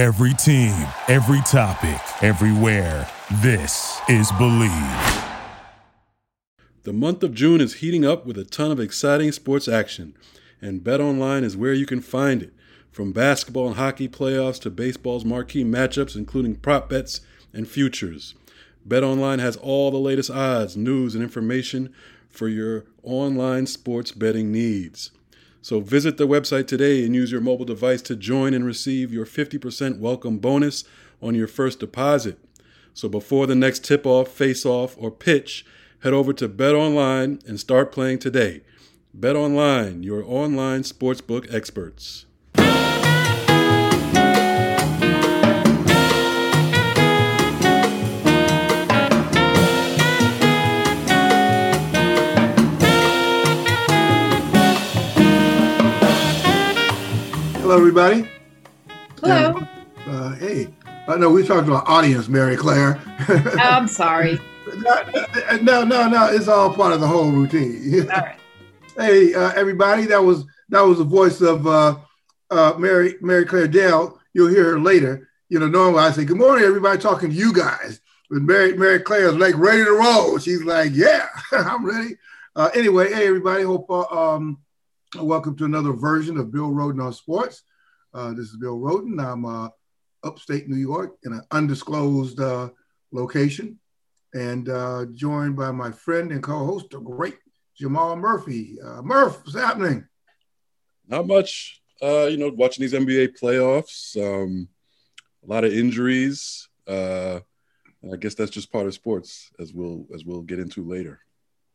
Every team, every topic, everywhere. This is Believe. The month of June is heating up with a ton of exciting sports action, and BetOnline is where you can find it. From basketball and hockey playoffs to baseball's marquee matchups, including prop bets and futures. BetOnline has all the latest odds, news, and information for your online sports betting needs. So visit the website today and use your mobile device to join and receive your 50% welcome bonus on your first deposit. So before the next tip off, face off, or pitch, head over to Bet Online and start playing today. Bet Online, your online sportsbook experts. Hello, everybody. Hello. Uh, hey, I know we talked to our audience, Mary Claire. Oh, I'm sorry. no, no, no. It's all part of the whole routine. All right. hey, uh, everybody. That was that was the voice of uh, uh, Mary Mary Claire Dale. You'll hear her later. You know, normally I say good morning, everybody, talking to you guys. But Mary Mary Claire is like ready to roll. She's like, yeah, I'm ready. Uh, anyway, hey, everybody. Hope uh, um, welcome to another version of Bill Rhoden on Sports. Uh, this is Bill Rhoden. I'm uh, upstate New York in an undisclosed uh, location and uh, joined by my friend and co-host, the great Jamal Murphy. Uh, Murph, what's happening? Not much. Uh, you know, watching these NBA playoffs, um, a lot of injuries. Uh, I guess that's just part of sports, as we'll as we'll get into later.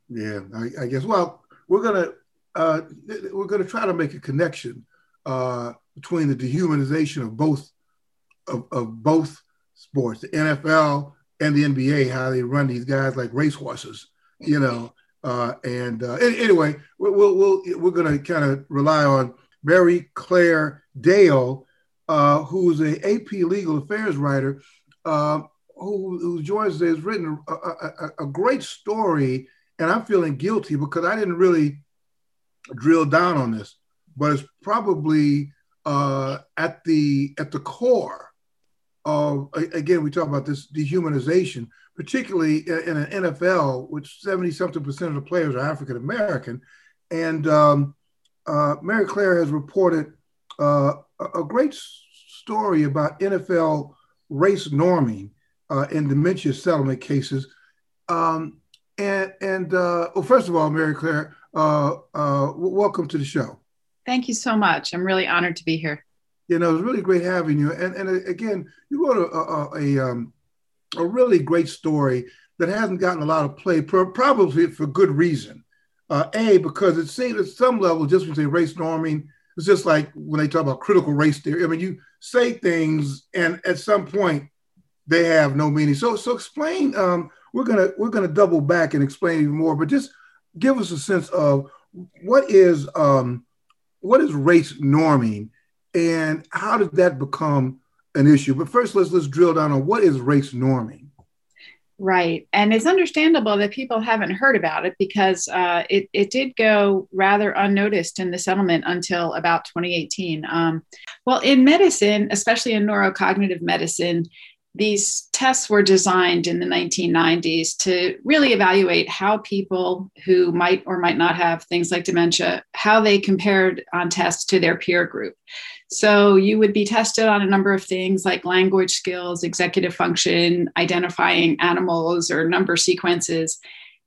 Yeah, I, I guess. Well, we're gonna uh, we're gonna try to make a connection uh, between the dehumanization of both of, of both sports, the NFL and the NBA, how they run these guys like racehorses, you know. Uh, and uh, anyway, we'll, we'll, we'll we're going to kind of rely on Mary Claire Dale, uh, who's a AP legal affairs writer, uh, who, who joins. Has written a, a, a great story, and I'm feeling guilty because I didn't really drill down on this, but it's probably uh, at the at the core of again we talk about this dehumanization, particularly in an NFL, which seventy something percent of the players are African American, and um, uh, Mary Claire has reported uh, a great story about NFL race norming uh, in dementia settlement cases. Um, and and uh, well, first of all, Mary Claire, uh, uh, welcome to the show. Thank you so much. I'm really honored to be here. You know, it was really great having you. And and again, you wrote a a, a, um, a really great story that hasn't gotten a lot of play, probably for good reason. Uh, a because it seems at some level, just when they say race norming, it's just like when they talk about critical race theory. I mean, you say things, and at some point, they have no meaning. So so explain. Um, we're gonna we're gonna double back and explain even more, but just give us a sense of what is um, what is race norming and how did that become an issue? But first, let's let's drill down on what is race norming. Right, and it's understandable that people haven't heard about it because uh, it it did go rather unnoticed in the settlement until about 2018. Um, well, in medicine, especially in neurocognitive medicine, these tests were designed in the 1990s to really evaluate how people who might or might not have things like dementia how they compared on tests to their peer group. So you would be tested on a number of things like language skills executive function identifying animals or number sequences.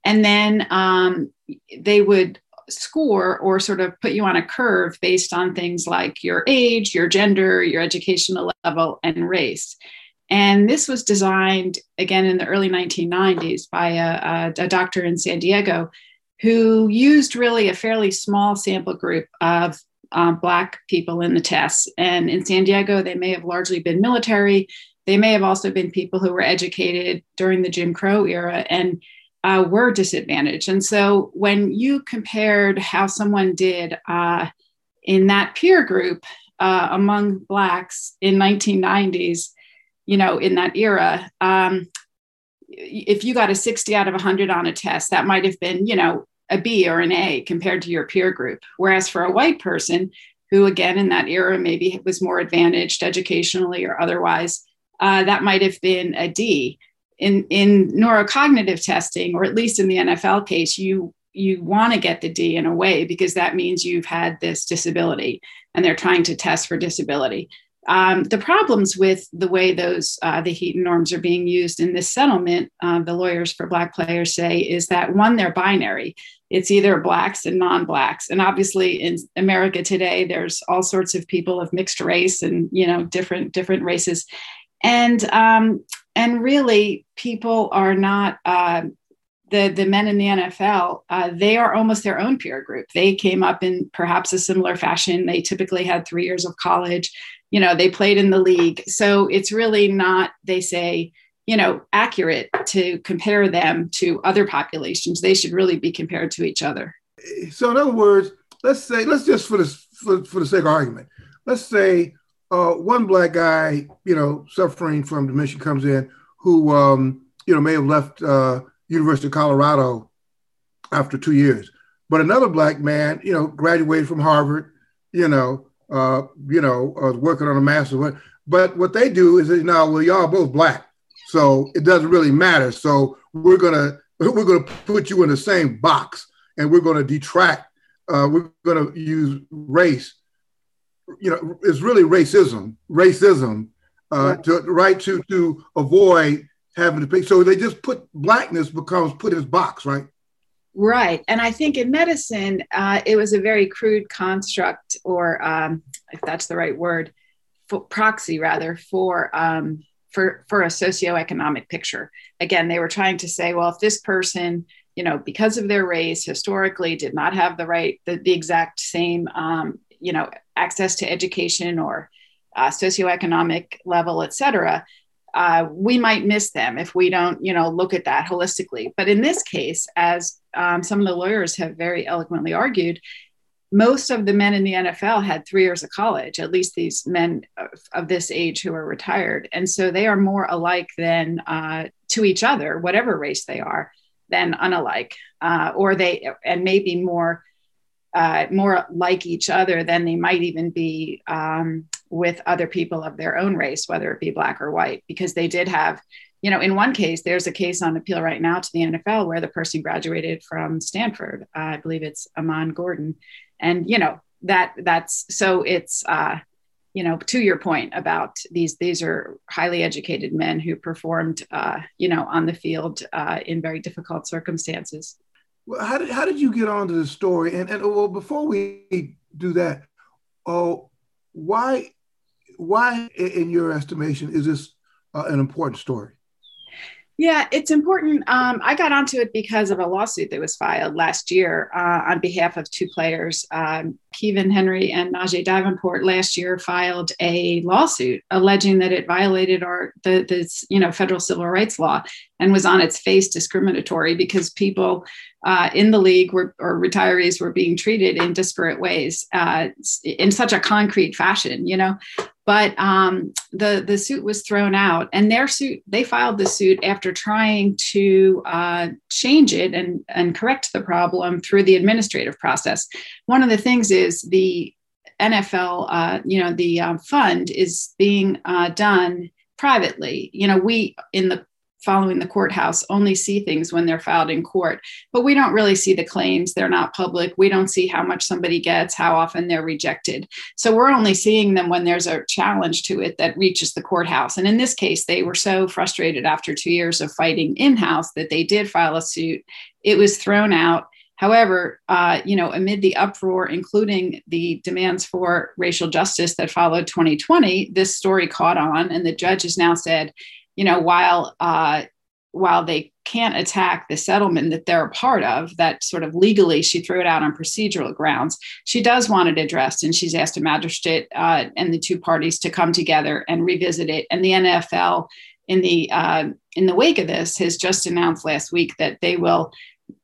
And then um, they would score or sort of put you on a curve based on things like your age your gender your educational level and race and this was designed again in the early 1990s by a, a, a, doctor in San Diego who used really a fairly small sample group of um, Black people in the tests. And in San Diego, they may have largely been military. They may have also been people who were educated during the Jim Crow era and uh, were disadvantaged. And so when you compared how someone did uh, in that peer group uh, among Blacks in 1990s, you know, in that era, um, if you got a 60 out of 100 on a test, that might have been, you know, a B or an A compared to your peer group. Whereas for a white person who, again, in that era maybe was more advantaged educationally or otherwise, uh, that might have been a D. In, in neurocognitive testing, or at least in the NFL case, you you want to get the D in a way because that means you've had this disability and they're trying to test for disability. Um, the problems with the way those uh, the Heaton norms are being used in this settlement, uh, the lawyers for Black players say, is that one, they're binary. It's either blacks and non-blacks, and obviously in America today, there's all sorts of people of mixed race and you know different different races, and um, and really people are not. Uh, the the men in the NFL, uh, they are almost their own peer group. They came up in perhaps a similar fashion. They typically had three years of college. You know, they played in the league. So it's really not. They say, you know, accurate to compare them to other populations. They should really be compared to each other. So in other words, let's say let's just for the for, for the sake of argument, let's say uh, one black guy, you know, suffering from dementia comes in who um, you know may have left. Uh, University of Colorado after two years. But another black man, you know, graduated from Harvard, you know, uh, you know, uh, working on a master's. But what they do is they now, well, y'all both black, so it doesn't really matter. So we're gonna we're gonna put you in the same box, and we're gonna detract. Uh, we're gonna use race. You know, it's really racism, racism, uh, to right to to avoid having to pay. So they just put blackness becomes put in this box, right? Right. And I think in medicine, uh, it was a very crude construct, or um, if that's the right word, proxy rather, for, um, for, for a socioeconomic picture. Again, they were trying to say, well, if this person, you know, because of their race, historically did not have the right, the, the exact same, um, you know, access to education or uh, socioeconomic level, et cetera, uh, we might miss them if we don't, you know, look at that holistically. But in this case, as um, some of the lawyers have very eloquently argued, most of the men in the NFL had three years of college, at least these men of, of this age who are retired. And so they are more alike than uh, to each other, whatever race they are, than unalike. Uh, or they, and maybe more uh, more like each other than they might even be um, with other people of their own race, whether it be black or white, because they did have, you know, in one case, there's a case on appeal right now to the NFL where the person graduated from Stanford. Uh, I believe it's Amon Gordon, and you know that that's so it's. Uh, you know, to your point about these, these are highly educated men who performed, uh, you know, on the field uh, in very difficult circumstances. Well, how did how did you get onto the story? And and well, before we do that, oh, why why in your estimation is this uh, an important story? Yeah, it's important. Um, I got onto it because of a lawsuit that was filed last year uh, on behalf of two players. Um, Kevin Henry and Najee Davenport last year filed a lawsuit alleging that it violated our the, the you know federal civil rights law and was on its face discriminatory because people uh, in the league were or retirees were being treated in disparate ways uh, in such a concrete fashion. You know, but um, the the suit was thrown out and their suit they filed the suit after trying to uh, change it and and correct the problem through the administrative process. One of the things is the nfl uh, you know the uh, fund is being uh, done privately. You know we in the following the courthouse only see things when they're filed in court. But we don't really see the claims. They're not public. We don't see how much somebody gets how often they're rejected. So we're only seeing them when there's a challenge to it that reaches the courthouse. And in this case they were so frustrated after two years of fighting in-house that they did file a suit. It was thrown out. However, uh, you know, amid the uproar, including the demands for racial justice that followed 2020, this story caught on, and the judge has now said, you know, while uh, while they can't attack the settlement that they're a part of, that sort of legally she threw it out on procedural grounds. She does want it addressed, and she's asked a magistrate uh, and the two parties to come together and revisit it. And the NFL, in the uh, in the wake of this, has just announced last week that they will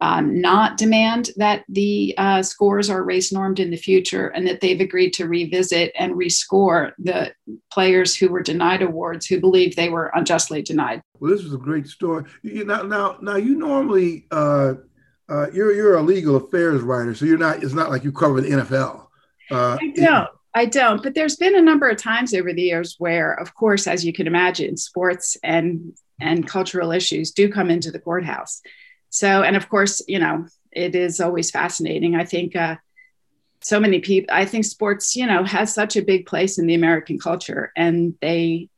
um, not demand that the uh, scores are race normed in the future and that they've agreed to revisit and rescore the players who were denied awards who believe they were unjustly denied. Well, this was a great story. You, now, now, now, you normally uh, uh, you're you're a legal affairs writer, so you're not. It's not like you cover the NFL. Uh, I don't. I don't, but there's been a number of times over the years where, of course, as you can imagine, sports and and cultural issues do come into the courthouse. So, and of course, you know, it is always fascinating. I think uh, so many people. I think sports, you know, has such a big place in the American culture, and they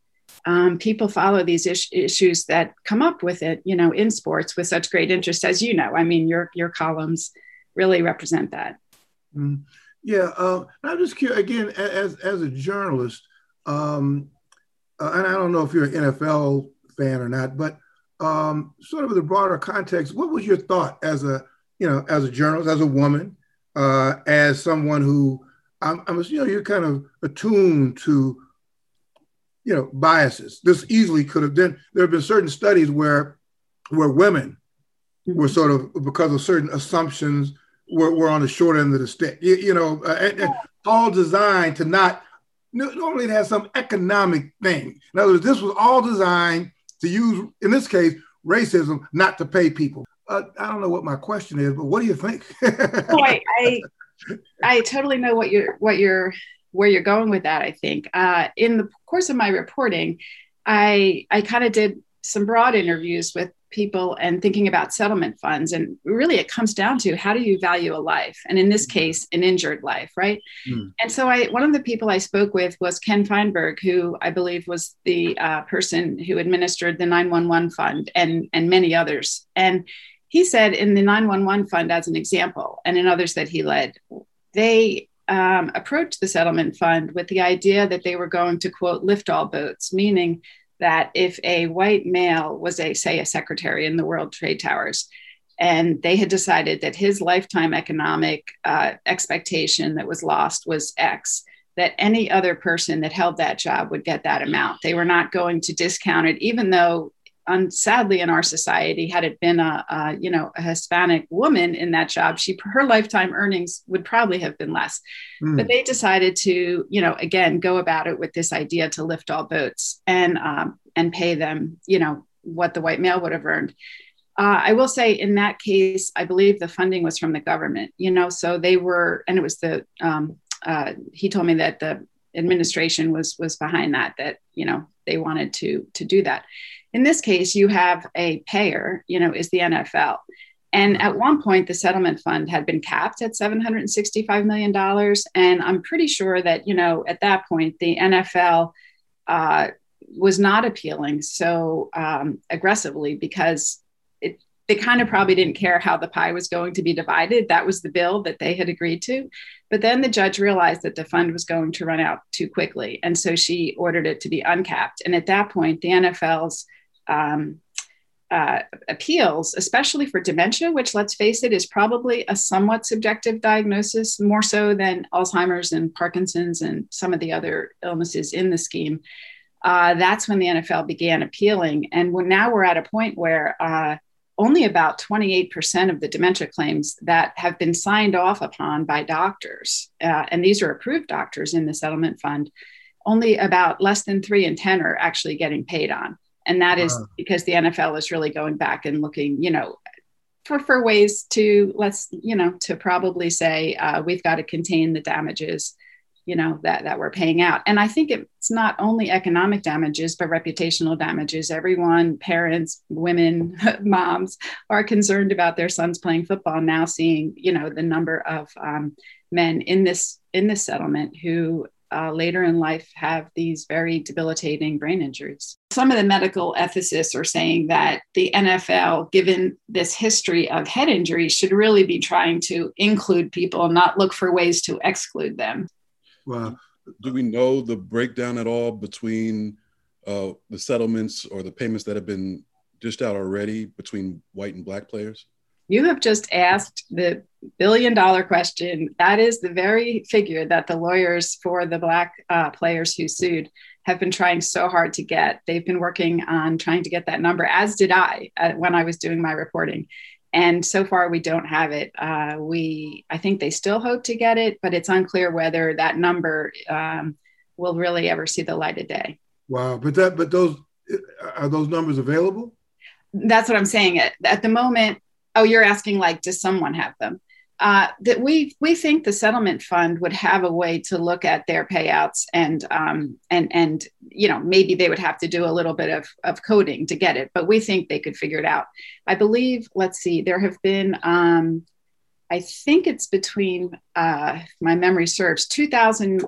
um, people follow these is- issues that come up with it, you know, in sports with such great interest, as you know. I mean, your your columns really represent that. Mm. Yeah, uh, I'm just curious again as as a journalist, um, uh, and I don't know if you're an NFL fan or not, but um, sort of the broader context, what was your thought as a you know as a journalist, as a woman, uh, as someone who I'm, I'm you know you're kind of attuned to you know biases. This easily could have been. There have been certain studies where where women were sort of because of certain assumptions were, were on the short end of the stick. You, you know, uh, and, and all designed to not normally it has some economic thing. In other words, this was all designed to use, in this case, racism not to pay people. Uh, I don't know what my question is, but what do you think? oh, I, I, I totally know what you're what you're where you're going with that. I think uh, in the course of my reporting, I I kind of did some broad interviews with people and thinking about settlement funds. And really, it comes down to how do you value a life? And in this mm. case, an injured life, right? Mm. And so, I one of the people I spoke with was Ken Feinberg, who I believe was the uh, person who administered the 911 fund and, and many others. And he said in the 911 fund, as an example, and in others that he led, they um, approached the settlement fund with the idea that they were going to quote lift all boats, meaning that if a white male was a say a secretary in the world trade towers and they had decided that his lifetime economic uh, expectation that was lost was x that any other person that held that job would get that amount. They were not going to discount it even though um, sadly in our society had it been a, a, you know a hispanic woman in that job she her lifetime earnings would probably have been less mm. but they decided to you know again go about it with this idea to lift all boats and um, and pay them you know what the white male would have earned uh, I will say in that case, I believe the funding was from the government, you know, so they were, and it was the, um, uh, he told me that the administration was, was behind that, that, you know, they wanted to, to do that. In this case, you have a payer, you know, is the NFL. And at one point, the settlement fund had been capped at $765 million. And I'm pretty sure that, you know, at that point, the NFL uh, was not appealing so um, aggressively because it, they kind of probably didn't care how the pie was going to be divided. That was the bill that they had agreed to. But then the judge realized that the fund was going to run out too quickly. And so she ordered it to be uncapped. And at that point, the NFL's um, uh, appeals, especially for dementia, which let's face it, is probably a somewhat subjective diagnosis, more so than Alzheimer's and Parkinson's and some of the other illnesses in the scheme. Uh, that's when the NFL began appealing. And now we're at a point where uh, only about 28% of the dementia claims that have been signed off upon by doctors, uh, and these are approved doctors in the settlement fund, only about less than three in 10 are actually getting paid on. And that is because the NFL is really going back and looking, you know, for, for ways to let's you know to probably say uh, we've got to contain the damages you know that that we're paying out and i think it's not only economic damages but reputational damages everyone parents women moms are concerned about their sons playing football now seeing you know the number of um, men in this in this settlement who uh, later in life have these very debilitating brain injuries. Some of the medical ethicists are saying that the NFL, given this history of head injuries, should really be trying to include people and not look for ways to exclude them. Well, do we know the breakdown at all between uh, the settlements or the payments that have been dished out already between white and black players? You have just asked the billion dollar question. That is the very figure that the lawyers for the Black uh, players who sued have been trying so hard to get. They've been working on trying to get that number, as did I uh, when I was doing my reporting. And so far, we don't have it. Uh, we, I think they still hope to get it, but it's unclear whether that number um, will really ever see the light of day. Wow, but that, but those are those numbers available? That's what I'm saying. At, at the moment, Oh, you're asking like, does someone have them? Uh, that we we think the settlement fund would have a way to look at their payouts and um, and and you know maybe they would have to do a little bit of of coding to get it, but we think they could figure it out. I believe. Let's see. There have been. Um, I think it's between uh, my memory serves 2,000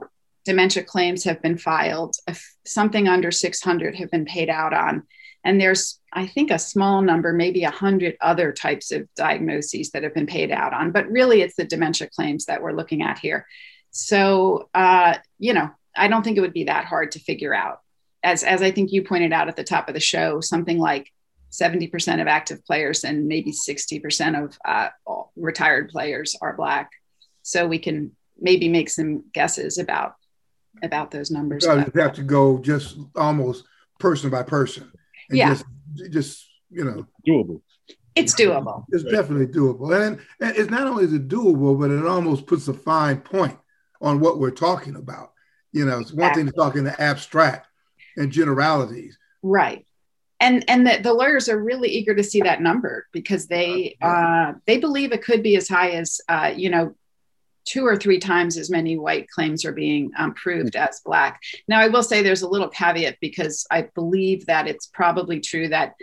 dementia claims have been filed. Something under 600 have been paid out on and there's, I think, a small number, maybe a hundred other types of diagnoses that have been paid out on. But really, it's the dementia claims that we're looking at here. So, uh, you know, I don't think it would be that hard to figure out. As, as I think you pointed out at the top of the show, something like 70% of active players and maybe 60% of uh, retired players are Black. So we can maybe make some guesses about about those numbers. You have to go just almost person by person yeah. Just, just, you know, doable. It's doable. It's right. definitely doable. And, and it's not only is it doable, but it almost puts a fine point on what we're talking about. You know, it's one thing to talk in the abstract and generalities. Right. And and the, the lawyers are really eager to see that number because they uh, they believe it could be as high as uh, you know two or three times as many white claims are being um, proved as black. Now, I will say there's a little caveat because I believe that it's probably true that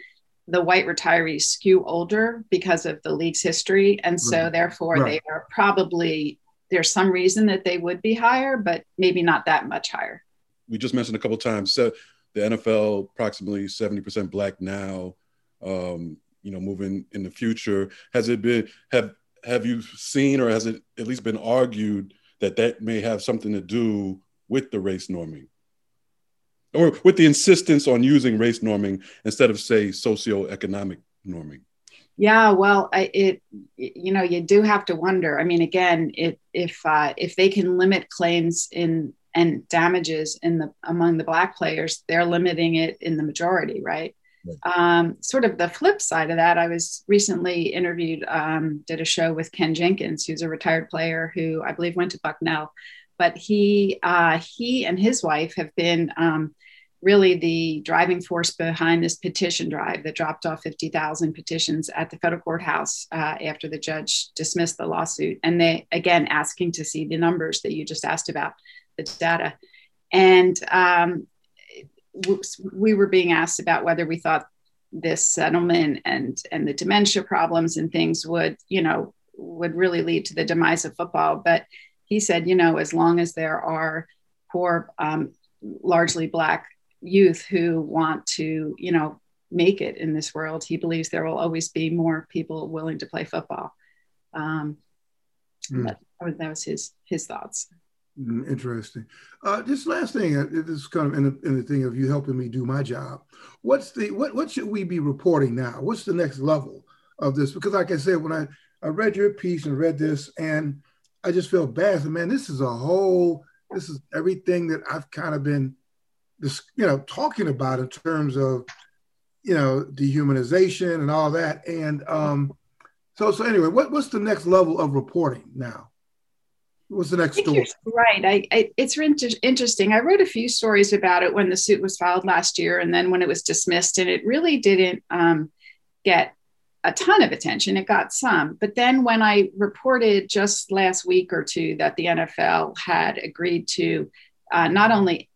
the white retirees skew older because of the league's history. And so, right. therefore, right. they are probably, there's some reason that they would be higher, but maybe not that much higher. We just mentioned a couple times. So, the NFL approximately 70% black now. Um, you know, moving in the future, has it been have have you seen or has it at least been argued that that may have something to do with the race norming? Or with the insistence on using race norming instead of say socioeconomic norming? Yeah well it you know you do have to wonder. I mean again it, if uh, if they can limit claims in and damages in the among the black players they're limiting it in the majority right um, sort of the flip side of that, I was recently interviewed, um, did a show with Ken Jenkins, who's a retired player who I believe went to Bucknell, but he uh, he and his wife have been um, really the driving force behind this petition drive that dropped off 50,000 petitions at the federal courthouse uh, after the judge dismissed the lawsuit. And they, again, asking to see the numbers that you just asked about, the data. And um, we were being asked about whether we thought this settlement and and the dementia problems and things would you know would really lead to the demise of football. But he said you know as long as there are poor um, largely black youth who want to you know make it in this world he believes there will always be more people willing to play football. Um, mm. that, was his his thoughts interesting. Uh, this last thing, uh, this is kind of in the, in the thing of you helping me do my job. What's the what what should we be reporting now? What's the next level of this? Because like I said, when I I read your piece and read this, and I just felt bad. So, man, this is a whole. This is everything that I've kind of been, this you know, talking about in terms of, you know, dehumanization and all that. And um, so so anyway, what what's the next level of reporting now? What's the next story? Right. I, I, it's interesting. I wrote a few stories about it when the suit was filed last year and then when it was dismissed, and it really didn't um, get a ton of attention. It got some. But then when I reported just last week or two that the NFL had agreed to uh, not only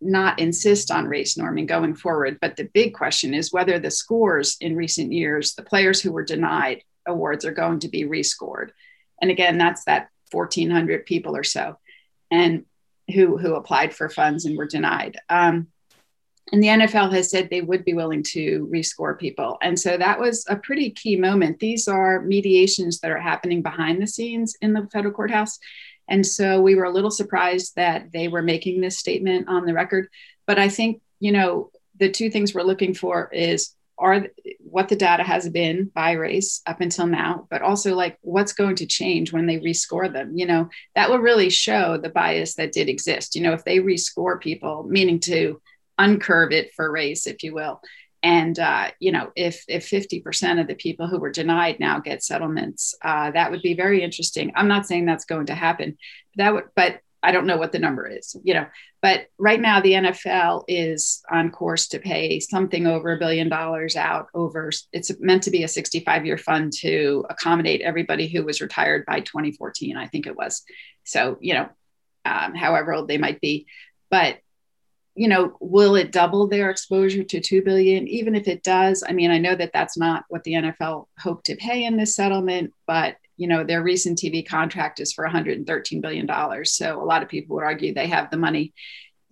not insist on race norming going forward, but the big question is whether the scores in recent years, the players who were denied awards, are going to be rescored. And again, that's that 1,400 people or so, and who who applied for funds and were denied. Um, and the NFL has said they would be willing to rescore people. And so that was a pretty key moment. These are mediations that are happening behind the scenes in the federal courthouse. And so we were a little surprised that they were making this statement on the record. But I think, you know, the two things we're looking for is are what the data has been by race up until now, but also like what's going to change when they rescore them. You know, that will really show the bias that did exist. You know, if they rescore people, meaning to uncurve it for race, if you will. And uh, you know, if if 50% of the people who were denied now get settlements, uh, that would be very interesting. I'm not saying that's going to happen. That would, but I don't know what the number is, you know, but right now the NFL is on course to pay something over a billion dollars out over. It's meant to be a 65 year fund to accommodate everybody who was retired by 2014, I think it was. So you know, um, however old they might be, but you know, will it double their exposure to 2 billion? Even if it does, I mean, I know that that's not what the NFL hoped to pay in this settlement, but you know, their recent TV contract is for 113 billion dollars. So a lot of people would argue they have the money.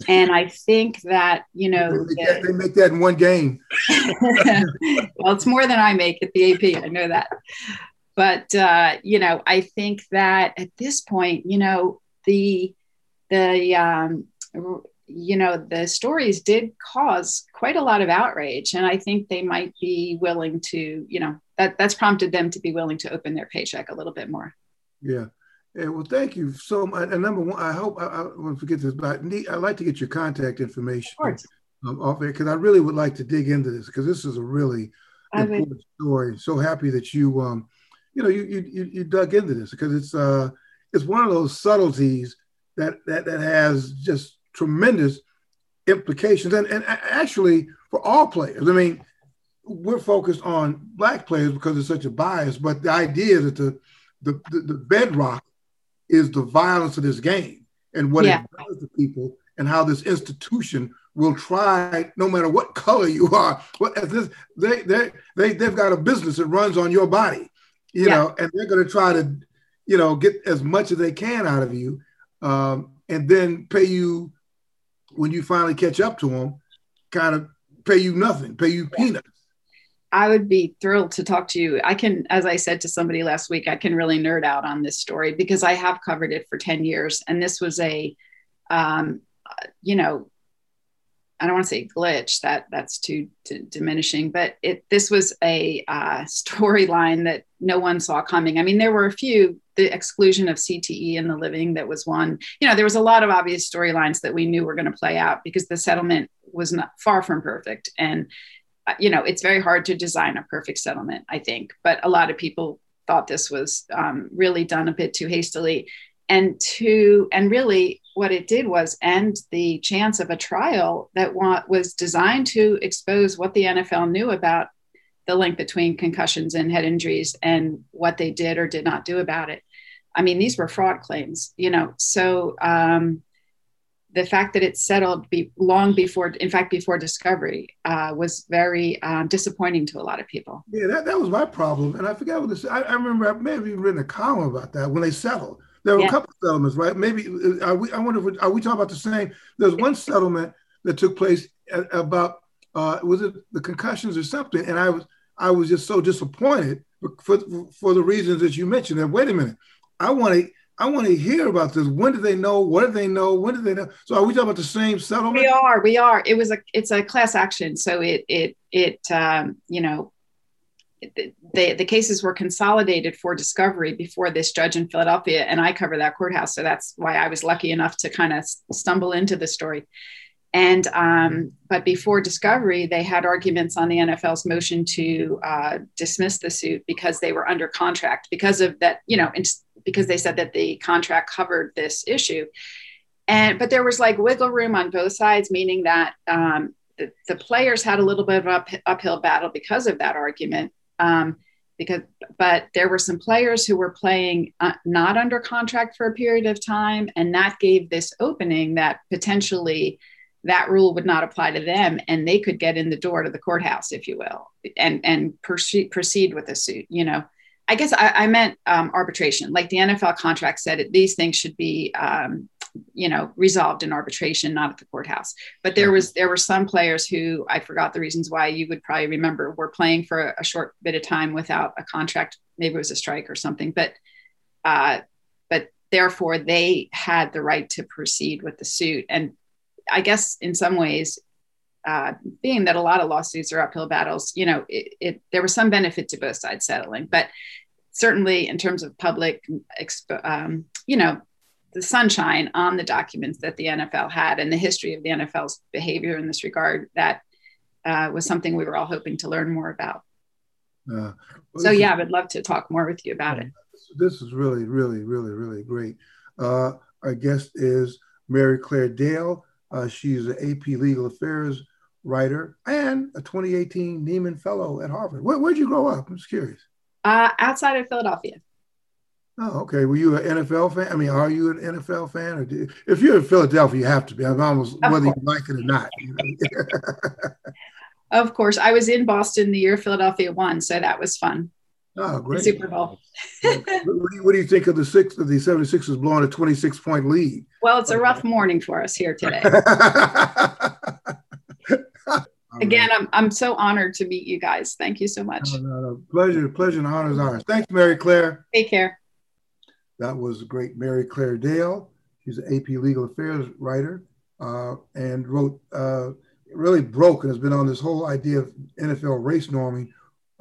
And I think that, you know, they make, that, they make that in one game. well, it's more than I make at the AP. I know that. But, uh, you know, I think that at this point, you know, the, the, um, you know, the stories did cause quite a lot of outrage. And I think they might be willing to, you know, that that's prompted them to be willing to open their paycheck a little bit more. Yeah. Yeah, well, thank you so much. And number one, I hope I, I won't forget this, but I I'd like to get your contact information um, off there because I really would like to dig into this because this is a really I important would. story. So happy that you, um, you know, you, you you dug into this because it's uh it's one of those subtleties that that that has just tremendous implications and, and actually for all players. I mean, we're focused on black players because it's such a bias, but the idea that the the, the, bedrock is the violence of this game and what yeah. it does to people and how this institution will try, no matter what color you are, what this they they they they've got a business that runs on your body, you yeah. know, and they're going to try to, you know, get as much as they can out of you, um, and then pay you when you finally catch up to them, kind of pay you nothing, pay you peanuts. I would be thrilled to talk to you. I can, as I said to somebody last week, I can really nerd out on this story because I have covered it for 10 years. And this was a, um, you know, I don't want to say glitch that that's too, diminishing, but it, this was a uh, storyline that no one saw coming. I mean, there were a few, the exclusion of CTE in the living that was one, you know, there was a lot of obvious storylines that we knew were going to play out because the settlement was not far from perfect. And uh, you know, it's very hard to design a perfect settlement, I think, but a lot of people thought this was um, really done a bit too hastily. And to and really, what it did was end the chance of a trial that was designed to expose what the NFL knew about the link between concussions and head injuries and what they did or did not do about it. I mean, these were fraud claims, you know. So um, the fact that it settled be, long before, in fact, before discovery, uh, was very um, disappointing to a lot of people. Yeah, that, that was my problem. And I forgot what this, I, I remember I may have even written a column about that when they settled. There were yeah. a couple of settlements, right? Maybe, uh, are we, I wonder if, are we talking about the same? There's one settlement that took place at, about, uh, was it the concussions or something? And I was, I was just so disappointed for, for the reasons that you mentioned. That wait a minute, I want to I want to hear about this. When did they know? What did they know? When did they know? So are we talking about the same settlement? We are. We are. It was a. It's a class action. So it it it um, you know. The, the cases were consolidated for discovery before this judge in Philadelphia, and I cover that courthouse, so that's why I was lucky enough to kind of stumble into the story. And um, but before discovery, they had arguments on the NFL's motion to uh, dismiss the suit because they were under contract because of that. You know, because they said that the contract covered this issue. And but there was like wiggle room on both sides, meaning that um, the, players had a little bit of up, uphill battle because of that argument. Um, because but there were some players who were playing uh, not under contract for a period of time, and that gave this opening that potentially that rule would not apply to them and they could get in the door to the courthouse if you will and and proceed proceed with a suit you know I guess I, I meant um, arbitration. Like the NFL contract said, it, these things should be, um, you know, resolved in arbitration, not at the courthouse. But there was there were some players who I forgot the reasons why. You would probably remember were playing for a short bit of time without a contract. Maybe it was a strike or something. But uh, but therefore they had the right to proceed with the suit. And I guess in some ways, uh, being that a lot of lawsuits are uphill battles, you know, it, it, there was some benefit to both sides settling. But certainly in terms of public, um, you know, the sunshine on the documents that the NFL had and the history of the NFL's behavior in this regard, that uh, was something we were all hoping to learn more about. Uh, so yeah, I would love to talk more with you about it. This is really, really, really, really great. Uh, Our guest is Mary Claire Dale. Uh, she's an AP Legal Affairs writer and a 2018 Nieman Fellow at Harvard. Where, would you grow up? I'm just curious. Uh, outside of Philadelphia. Oh, okay. Were you an NFL fan? I mean, are you an NFL fan? Or do, if you're in Philadelphia, you have to be. I'm almost of whether course. you like it or not. of course, I was in Boston the year Philadelphia won, so that was fun. Oh, great! The Super Bowl. what, do you, what, do you, think of the six of the 76ers blowing a 26 point lead? Well, it's a rough morning for us here today. Again, I'm, I'm so honored to meet you guys. Thank you so much. No, no, no. Pleasure, pleasure, and honor is ours. Thanks, Mary Claire. Take care. That was great Mary Claire Dale. She's an AP Legal Affairs writer uh, and wrote, uh, really broke and has been on this whole idea of NFL race norming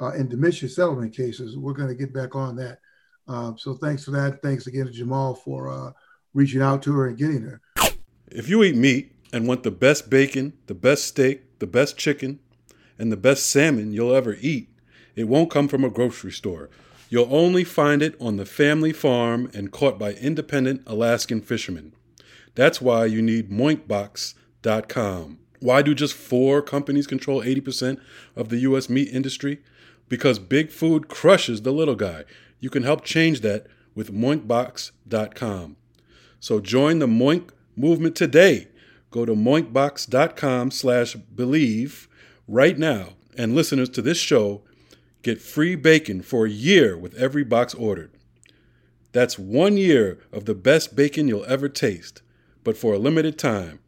uh, in dementia settlement cases. We're going to get back on that. Uh, so thanks for that. Thanks again to Jamal for uh, reaching out to her and getting her. If you eat meat and want the best bacon, the best steak, the best chicken, and the best salmon you'll ever eat, it won't come from a grocery store. You'll only find it on the family farm and caught by independent Alaskan fishermen. That's why you need moinkbox.com. Why do just four companies control 80% of the U.S. meat industry? Because big food crushes the little guy. You can help change that with moinkbox.com. So join the Moink movement today. Go to moinkbox.com slash believe right now, and listeners to this show Get free bacon for a year with every box ordered. That's one year of the best bacon you'll ever taste, but for a limited time.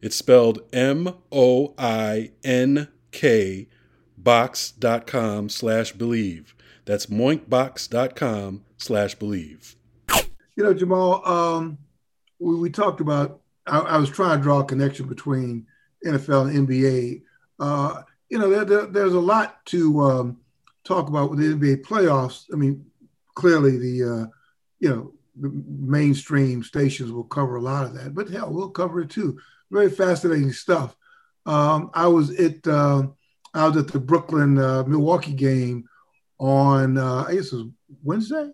It's spelled M O I N K box.com slash believe. That's moinkbox.com slash believe. You know, Jamal, um, we, we talked about, I, I, was trying to draw a connection between NFL and NBA. Uh, you know, there, there, there's a lot to um, talk about with the NBA playoffs, I mean, clearly the uh, you know the mainstream stations will cover a lot of that, but hell, we'll cover it too. Very fascinating stuff. Um, I was at uh, I was at the Brooklyn uh, Milwaukee game on uh, I guess it was Wednesday.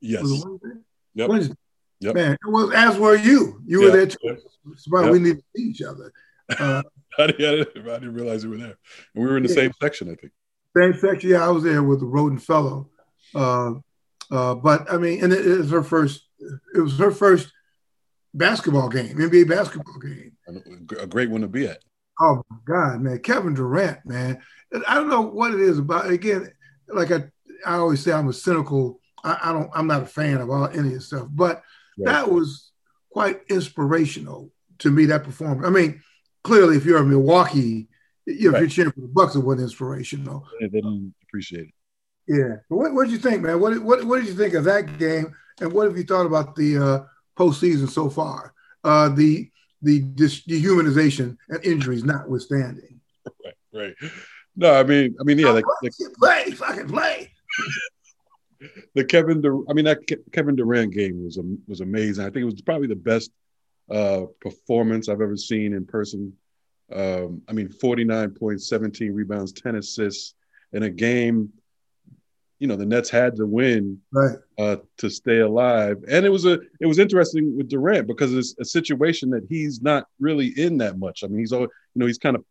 Yes. Was Wednesday? Yep. Wednesday. Yep. Man, it was as were you. You yep. were there too. Yep. Yep. we need to see each other. Uh, I, didn't, I, didn't, realize you were there. And we were in the yeah. same section, I think. Same section. Yeah, I was there with the Rhoden Fellow. Uh, uh, but I mean, and it, it was her first. It was her first basketball game, NBA basketball game. A great one to be at. Oh my God, man, Kevin Durant, man. I don't know what it is about. Again, like I, I always say, I'm a cynical. I, I don't. I'm not a fan of all any of this stuff, but right. that was quite inspirational to me. That performance. I mean, clearly, if you're a Milwaukee you know, right. if you're cheering for the Bucks, it wasn't inspirational. Yeah, they didn't appreciate it. Yeah, but what did you think, man? What, what what did you think of that game? And what have you thought about the uh, postseason so far? Uh, the the dehumanization and injuries notwithstanding. Right, right. No, I mean, I mean, yeah, like, like play, fucking play. the Kevin, Dur- I mean, that Ke- Kevin Durant game was was amazing. I think it was probably the best uh, performance I've ever seen in person um, I mean, 49 points, 17 rebounds, 10 assists in a game. You know, the Nets had to win right. uh, to stay alive, and it was a it was interesting with Durant because it's a situation that he's not really in that much. I mean, he's all you know, he's kind of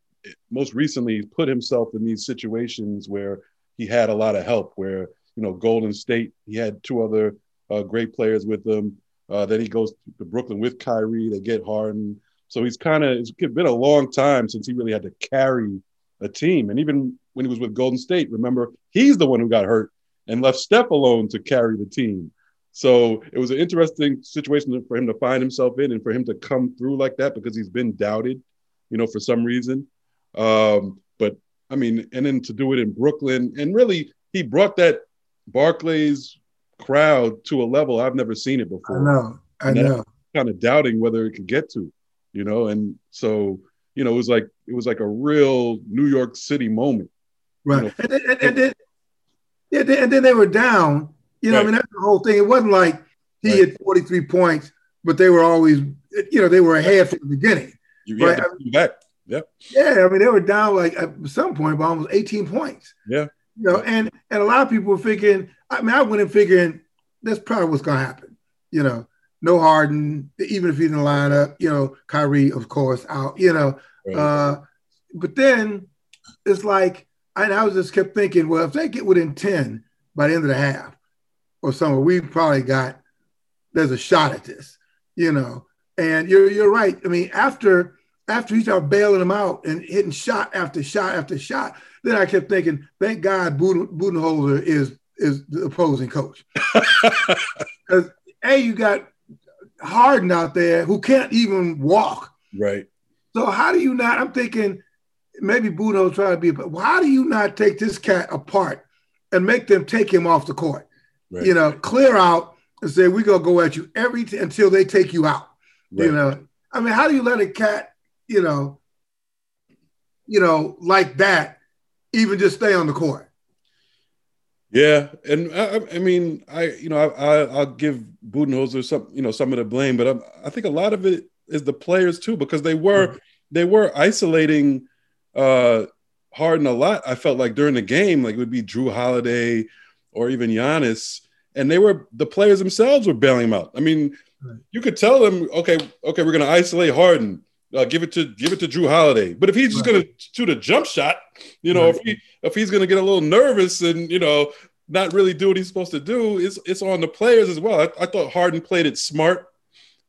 most recently he's put himself in these situations where he had a lot of help. Where you know, Golden State, he had two other uh, great players with him. Uh, then he goes to Brooklyn with Kyrie. They get Harden. So he's kind of it's been a long time since he really had to carry a team. And even when he was with Golden State, remember he's the one who got hurt and left Steph alone to carry the team. So it was an interesting situation for him to find himself in and for him to come through like that because he's been doubted, you know, for some reason. Um, but I mean, and then to do it in Brooklyn and really he brought that Barclays crowd to a level I've never seen it before. I know. I know. Kind of doubting whether it could get to you know, and so you know it was like it was like a real New York City moment, right? You know? and, then, and, and, then, yeah, and then they were down. You know, right. I mean that's the whole thing. It wasn't like he right. had 43 points, but they were always, you know, they were ahead from the beginning. You right? I mean, back. Yep. Yeah, I mean they were down like at some point by almost 18 points. Yeah. You know, and and a lot of people were thinking. I mean, I went in figuring that's probably what's going to happen. You know, no Harden, even if he didn't line up, you know, Kyrie, of course, out, you know. Right. Uh, but then it's like, and I was just kept thinking, well, if they get within 10 by the end of the half or somewhere, we probably got, there's a shot at this, you know. And you're, you're right. I mean, after after he started bailing them out and hitting shot after shot after shot, then I kept thinking, thank God Buden, Budenholzer is is the opposing coach. Because A, you got Harden out there who can't even walk. Right. So how do you not? I'm thinking maybe Budo trying to be, but how do you not take this cat apart and make them take him off the court? Right. You know, clear out and say we're gonna go at you every t- until they take you out. Right. You know, I mean, how do you let a cat, you know, you know, like that, even just stay on the court? Yeah, and I, I, mean, I you know, I, I will give Budenholzer some you know some of the blame, but I, I think a lot of it is the players too because they were mm-hmm. they were isolating uh Harden a lot. I felt like during the game, like it would be Jrue Holiday or even Giannis, and they were the players themselves were bailing him out. I mean, you could tell them, okay, okay, we're gonna isolate Harden. Uh, give it to give it to Jrue Holiday. But if he's just right. going to shoot a jump shot, you know, right. if he if he's going to get a little nervous and you know not really do what he's supposed to do, it's it's on the players as well. I, I thought Harden played it smart.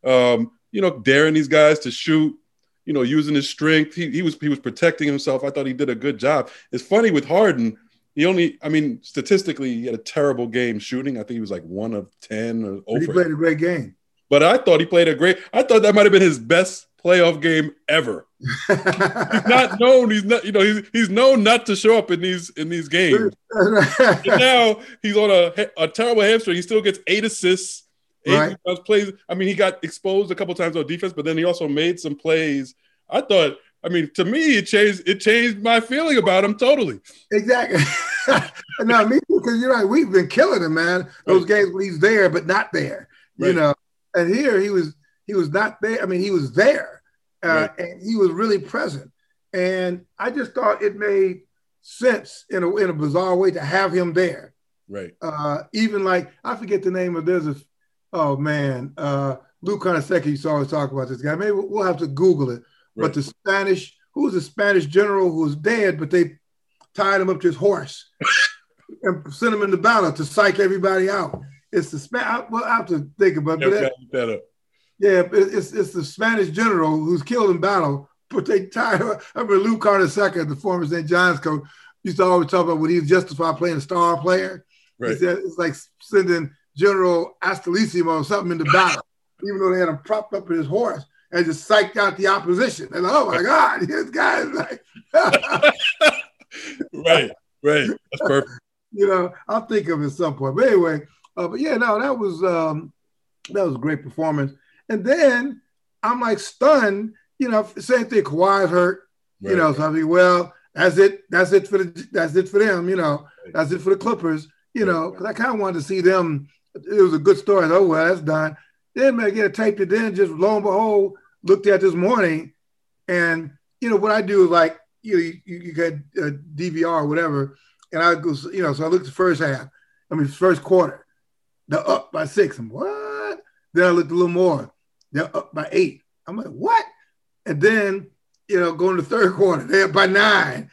Um, you know, daring these guys to shoot. You know, using his strength. He, he was he was protecting himself. I thought he did a good job. It's funny with Harden. He only, I mean, statistically, he had a terrible game shooting. I think he was like one of ten or over. He played a great game. But I thought he played a great. I thought that might have been his best playoff game ever. he's not known. He's not. You know. He's he's known not to show up in these in these games. now he's on a a terrible hamstring. He still gets eight assists. Eight right. plays. I mean, he got exposed a couple times on defense, but then he also made some plays. I thought. I mean, to me, it changed. It changed my feeling about him totally. Exactly. no, me because you're right. We've been killing him, man. Those right. games when he's there but not there. Right. You know, and here he was. He was not there. I mean, he was there uh, and he was really present. And I just thought it made sense in a in a bizarre way to have him there. Right. Uh, even like I forget the name of this. oh man, uh, Lou Carnesecca used to always talk about this guy. Maybe we'll have to Google it. Right. But the Spanish, who was a Spanish general who was dead, but they tied him up to his horse and sent him into battle to psych everybody out. It's the Spanish. Well, I have to think about it. Yeah, it's it's the Spanish general who's killed in battle, but they tied. I remember Lou Carnesecca, the former St. John's coach, used to always talk about when he was justified playing a star player. Right. He said it's like sending General Astilissimo or something into battle, even though they had him propped up in his horse and just psyched out the opposition. And like, oh my God, this guy is like Right, right. That's perfect. you know, I'll think of it at some point. But anyway, uh, but yeah, no, that was um that was a great performance. And then I'm like stunned, you know, same thing, Kawhi's hurt, right. you know, so I mean, well, that's it, that's it for the that's it for them, you know, that's it for the Clippers, you know, because I kind of wanted to see them. It was a good story. Oh well, that's done. Then man, get a tape it. Then just lo and behold, looked at this morning, and you know what I do is like you know, you, you get a DVR or whatever, and I go, you know, so I looked at the first half. I mean, first quarter, they're up by six. I'm what? Then I looked a little more. They're up by eight. I'm like, what? And then, you know, going to the third quarter, they're up by nine.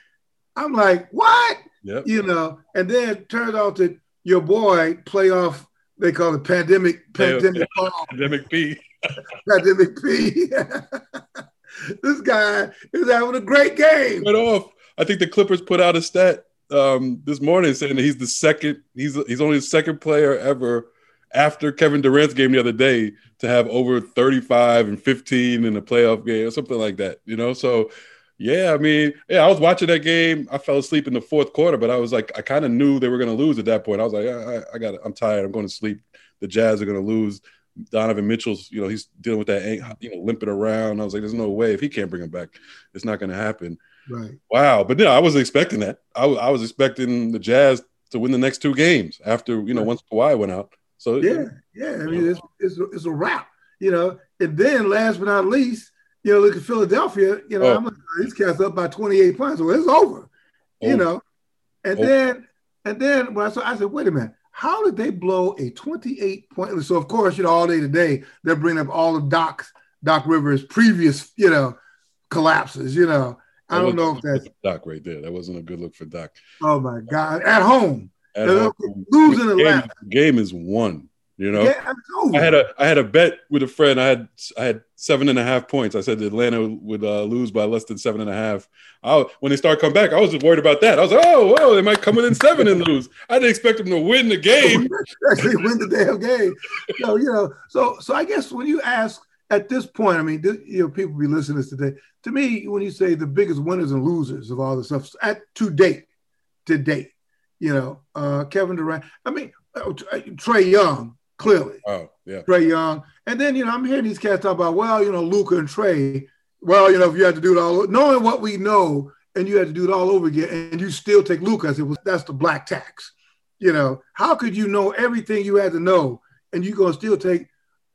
I'm like, what? Yep. You know, and then it turns out that your boy playoff, they call it pandemic, pandemic, yeah, pandemic P. pandemic P. this guy is having a great game. Went off. I think the Clippers put out a stat um, this morning saying that he's the second, he's he's only the second player ever after Kevin Durant's game the other day to have over 35 and 15 in a playoff game or something like that, you know? So, yeah, I mean, yeah, I was watching that game. I fell asleep in the fourth quarter, but I was like, I kind of knew they were going to lose at that point. I was like, I, I got, I'm tired. I'm going to sleep. The Jazz are going to lose. Donovan Mitchell's, you know, he's dealing with that, you know, limping around. I was like, there's no way if he can't bring him back, it's not going to happen. Right. Wow. But yeah, I wasn't expecting that. I, I was expecting the Jazz to win the next two games after, you know, right. once Kawhi went out. So yeah, yeah. I mean, it's it's a, it's a wrap, you know. And then last but not least, you know, look at Philadelphia. You know, oh. I'm like, oh, these cats up by 28 points. Well, it's over. Oh. You know, and oh. then and then when I saw, I said, wait a minute. how did they blow a 28 point? So of course, you know, all day today they're bringing up all of Doc Doc Rivers' previous, you know, collapses. You know, I don't know if that's Doc right there. That wasn't a good look for Doc. Oh my God! At home losing the game, game is won. You know, yeah, I had a I had a bet with a friend. I had I had seven and a half points. I said Atlanta would uh, lose by less than seven and a half. I, when they start coming back, I was just worried about that. I was like, oh, whoa, they might come within seven and lose. I didn't expect them to win the game. Actually, win the damn game. So you know, so so I guess when you ask at this point, I mean, you know, people be listening to this today. To me, when you say the biggest winners and losers of all the stuff at to date, to date, you know, uh, Kevin Durant. I mean, uh, Trae Young clearly. Oh, yeah. Trae Young. And then, you know, I'm hearing these cats talk about, well, you know, Luka and Trae. well, you know, if you had to do it all, knowing what we know, and you had to do it all over again, and you still take Lucas, it was that's the black tax. You know, how could you know everything you had to know, and you gonna still take,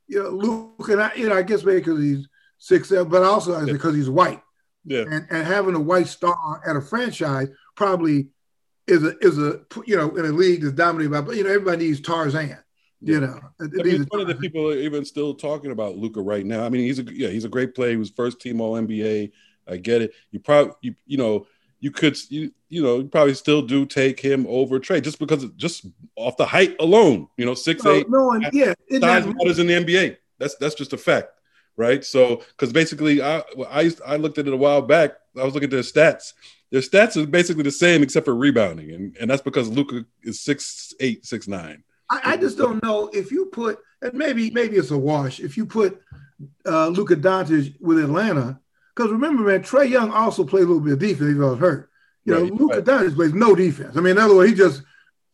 you know, Luka? and I, you know, I guess maybe because he's six, seven, but also yeah. because he's white. Yeah. And, and having a white star at a franchise probably is a is a you know in a league that's dominated by you know everybody needs Tarzan. You know, I mean, it's funny that people are even still talking about Luka right now. I mean, he's a yeah, he's a great player. He was first team All NBA. I get it. You probably you you know you could you you know you probably still do take him over Trae just because of, just off the height alone. You know, six no, eight. No, and yeah, size matters in the NBA. That's that's just a fact, right? So because basically, I I used, I looked at it a while back. I was looking at the stats. Their stats are basically the same except for rebounding, and and that's because Luka is six eight six nine. I, I, just don't know if you put, and maybe maybe it's a wash. If you put uh, Luka Doncic with Atlanta, because remember, man, Trae Young also played a little bit of defense. If he was hurt. You right, know, Luka right. Doncic plays no defense. I mean, in other words, he just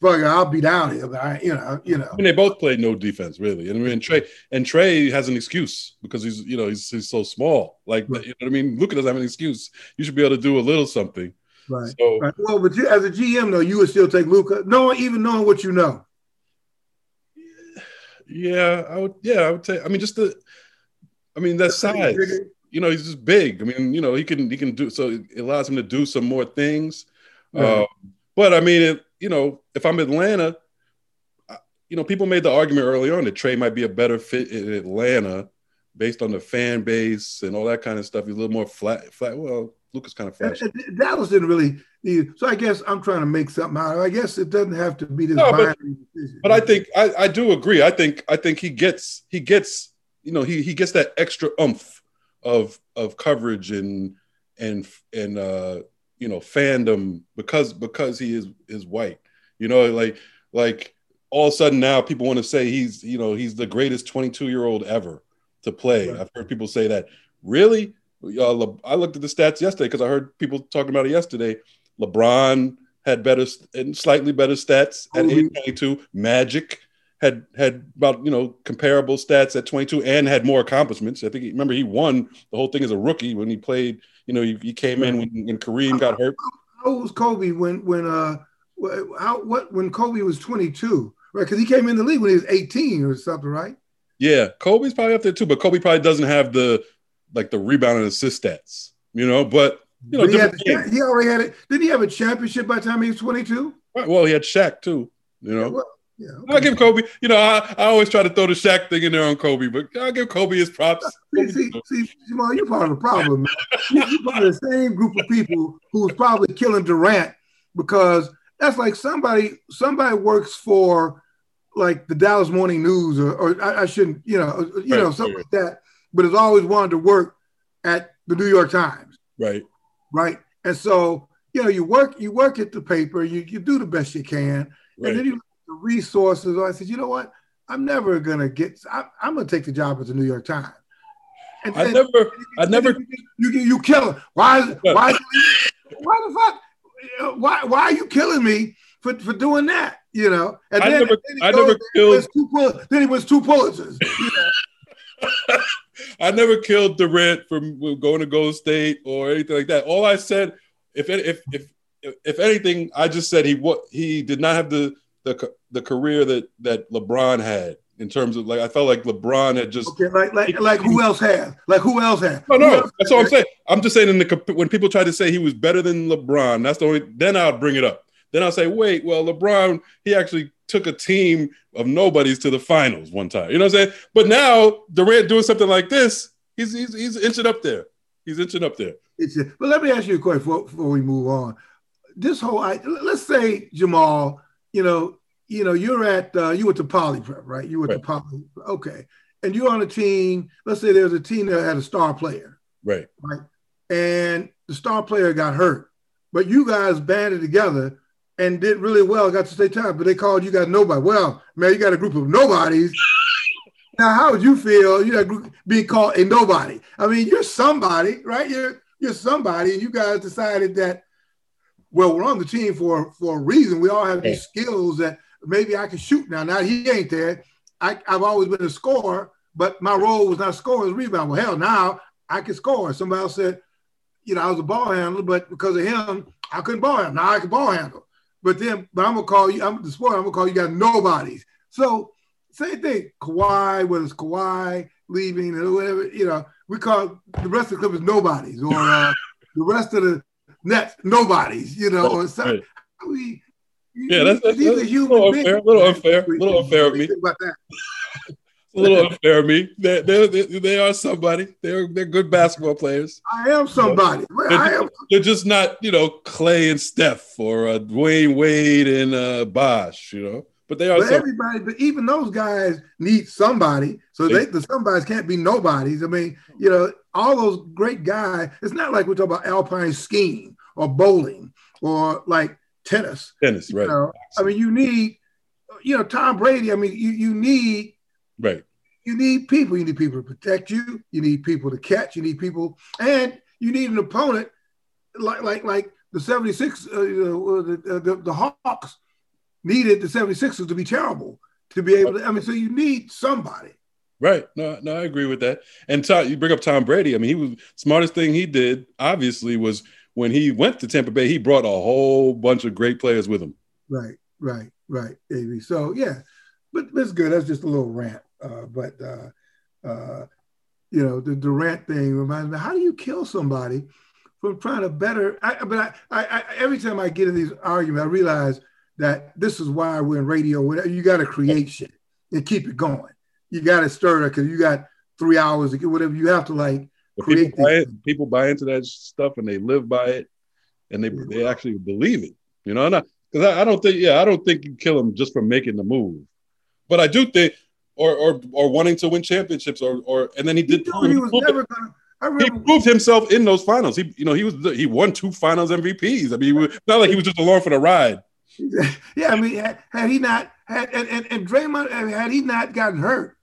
fuck. I'll be down here, but I, you know, you know. I mean, they both played no defense, really. And I mean, Trae and Trae has an excuse because he's, you know, he's, he's so small. Like, right. you know what I mean? Luka doesn't have an excuse. You should be able to do a little something. Right. So, right. Well, but you, as a GM, though, you would still take Luka, knowing even knowing what you know. Yeah, I would. Yeah, I would say. I mean, just the. I mean, that size. You know, he's just big. I mean, you know, he can he can do so. It allows him to do some more things. Uh, but I mean, it, you know, if I'm Atlanta, you know, people made the argument early on that Trae might be a better fit in Atlanta based on the fan base and all that kind of stuff. He's a little more flat. Flat. Well, Luka's kind of flashy. Dallas didn't really so I guess I'm trying to make something out. I guess it doesn't have to be this no, but, but, I think I, I do agree. I think I think he gets he gets you know he he gets that extra umph of of coverage and and and uh you know fandom because because he is is white. You know like like all of a sudden now people want to say he's you know he's the greatest 22 year old ever to play. Right. I've heard people say that. Really? Uh, I looked at the stats yesterday because I heard people talking about it yesterday. LeBron had better and slightly better stats at age 22. Magic had had about you know comparable stats at 22 and had more accomplishments. I think he, remember he won the whole thing as a rookie when he played. You know you, he came in when, when Kareem got hurt. How old was Kobe when when uh how what when Kobe was 22? Right, because he came in the league when he was 18 or something, right? Yeah, Kobe's probably up there too, but Kobe probably doesn't have the like the rebound and assist stats, you know. But you know, he, had, he, already had it. Didn't he have a championship by the time he was 22? Right. Well, he had Shaq too. You know. Well, yeah, okay. I'll give Kobe. You know, I, I always try to throw the Shaq thing in there on Kobe, but I'll give Kobe his props. See, see, see Jamal, you're part of the problem, man. you're part of the same group of people who was probably killing Durant because that's like somebody somebody works for like the Dallas Morning News or, or I, I, shouldn't, you know, you right, know, something right. like that, but has always wanted to work at the New York Times. Right right? And so, you know, you work, you work at the paper, you, you do the best you can, right. and then you the resources. I said, you know what? I'm never gonna get. I, am gonna take the job at the New York Times. And, I never, I never. You you, you kill him. Why? Why? why the fuck? Why? Why are you killing me for, for doing that? You know. And I then, never, then I goes, never killed. Two, then he was two Pulitzers. You know? I never killed Durant from going to Gold State or anything like that. All I said, if if if if anything, I just said he what he did not have the the the career that that LeBron had in terms of like I felt like LeBron had just okay, like like like who else has like who else has no no that's all I'm saying I'm just saying in the when people try to say he was better than LeBron that's the only then I'll bring it up then I'll say wait well LeBron he actually took a team of nobodies to the finals one time. You know what I'm saying? But now Durant doing something like this, he's he's, he's inching up there. He's inching up there. It's but let me ask you a question before, before we move on. This whole, I, let's say Jamal, you know, you know, you're at uh, you went to Poly Prep, right? You went right. to Poly, okay, and you're on a team. Let's say there's a team that had a star player, right? Right, and the star player got hurt, but you guys banded together and did really well, got to stay time, but they called you guys nobody. Well, man, you got a group of nobodies. now, how would you feel? You know, being called a nobody. I mean, you're somebody, right? You're you're somebody, and you guys decided that. Well, we're on the team for for a reason. We all have these skills that maybe I can shoot now. Now he ain't there. I, I've always been a scorer, but my role was not scoring, was rebound. Well, hell, now I can score. Somebody else said, you know, I was a ball handler, but because of him, I couldn't ball handle. Now I can ball handle. But then, but I'm gonna call you. I'm the sport. I'm gonna call you guys nobodies. So same thing. Kawhi, whether it's Kawhi leaving or whatever, you know, we call the rest of the Clippers nobodies, or uh, the rest of the Nets nobodies. You know, or something. Right. We, yeah, that's, that's, these that's are human a little unfair. A little unfair. A little unfair of me. About that. a little unfair of me. They, they, they, they, are somebody. They're they're good basketball players. I am somebody. They're, I am. they're just not, you know, Clay and Steph or uh, Dwyane Wade and uh, Bosh, you know. But they are. But everybody, but even those guys need somebody. So they, the somebody's can't be nobodies. I mean, you know, all those great guys. It's not like we're talking about alpine skiing or bowling or like tennis. Tennis, right? Know? I mean, you need, you know, Tom Brady. I mean, you you need Right. You need people. You need people to protect you. You need people to catch. You need people, and you need an opponent like like like the 76 uh, uh, the, uh, the, the Hawks needed the 76ers to be terrible to be able to. I mean, so you need somebody. Right. No, no, I agree with that. And Tom, you bring up Tom Brady. I mean, he was smartest thing he did. Obviously, was when he went to Tampa Bay. He brought a whole bunch of great players with him. Right. Right. Right. Av. So yeah, but that's good. That's just a little rant. Uh, but uh, uh, you know, the Durant thing reminds me: how do you kill somebody from trying to better? I, but I, I, I, every time I get in these arguments, I realize that this is why we're in radio. Whatever you got to create shit and keep it going. You got to stir it because you got three hours to get whatever. You have to like create. People buy, it, people buy into that stuff and they live by it, and they they actually believe it. You know, because I, I, don't think yeah, I don't think you kill them just for making the move, but I do think or or or wanting to win championships or or and then he did. He, he was never gonna. I remember, he proved himself in those finals. He, you know, he was he won two Finals MVPs. I mean, was, not like he was just along for the ride. Yeah, I mean, had, had he not had and, and, and Draymond had he not gotten hurt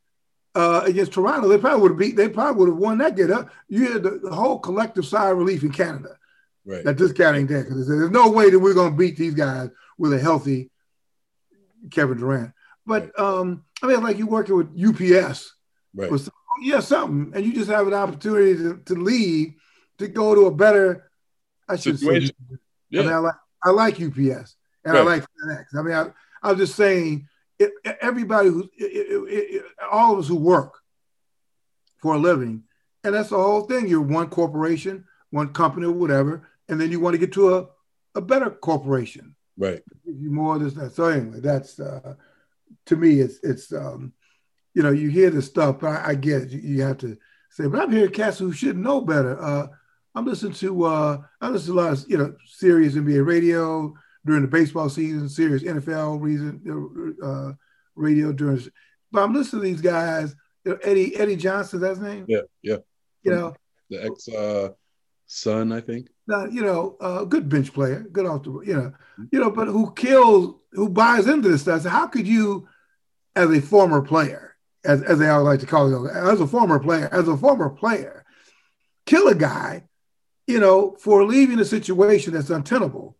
uh, against Toronto, they probably would have beat. They probably would have won that game. Up, you had the, the, whole collective sigh of relief in Canada. Right. That this guy ain't there because there's no way that we're going to beat these guys with a healthy Kevin Durant. But right. um, I mean, like you're working with UPS, right? Or yeah, something, and you just have an opportunity to, to leave to go to a better. I should Situation. say, yeah. I, mean, I like I like UPS and right. I like FedEx. I mean, I, I was just saying, it, everybody who, it, it, all of us who work for a living, and that's the whole thing. You're one corporation, one company, or whatever, and then you want to get to a, a better corporation, right? You more of this. That. So anyway, that's. Uh, to me, it's it's um, you know, you hear the stuff, but I, I get it. You, you, have to say, but I'm hearing cats who should know better. Uh, I'm listening to uh, I listen to a lot of you know serious NBA radio during the baseball season, Sirius NFL reason uh, radio during. But I'm listening to these guys. You know, Eddie Eddie Johnson, that's his name. Yeah, yeah. You know, the ex uh, son, I think. Now, you know, a uh, good bench player, good off the, you know, mm-hmm. you know, but who kills, who buys into this stuff? So how could you as a former player, as, as they all like to call it, as a former player, as a former player, kill a guy, you know, for leaving a situation that's untenable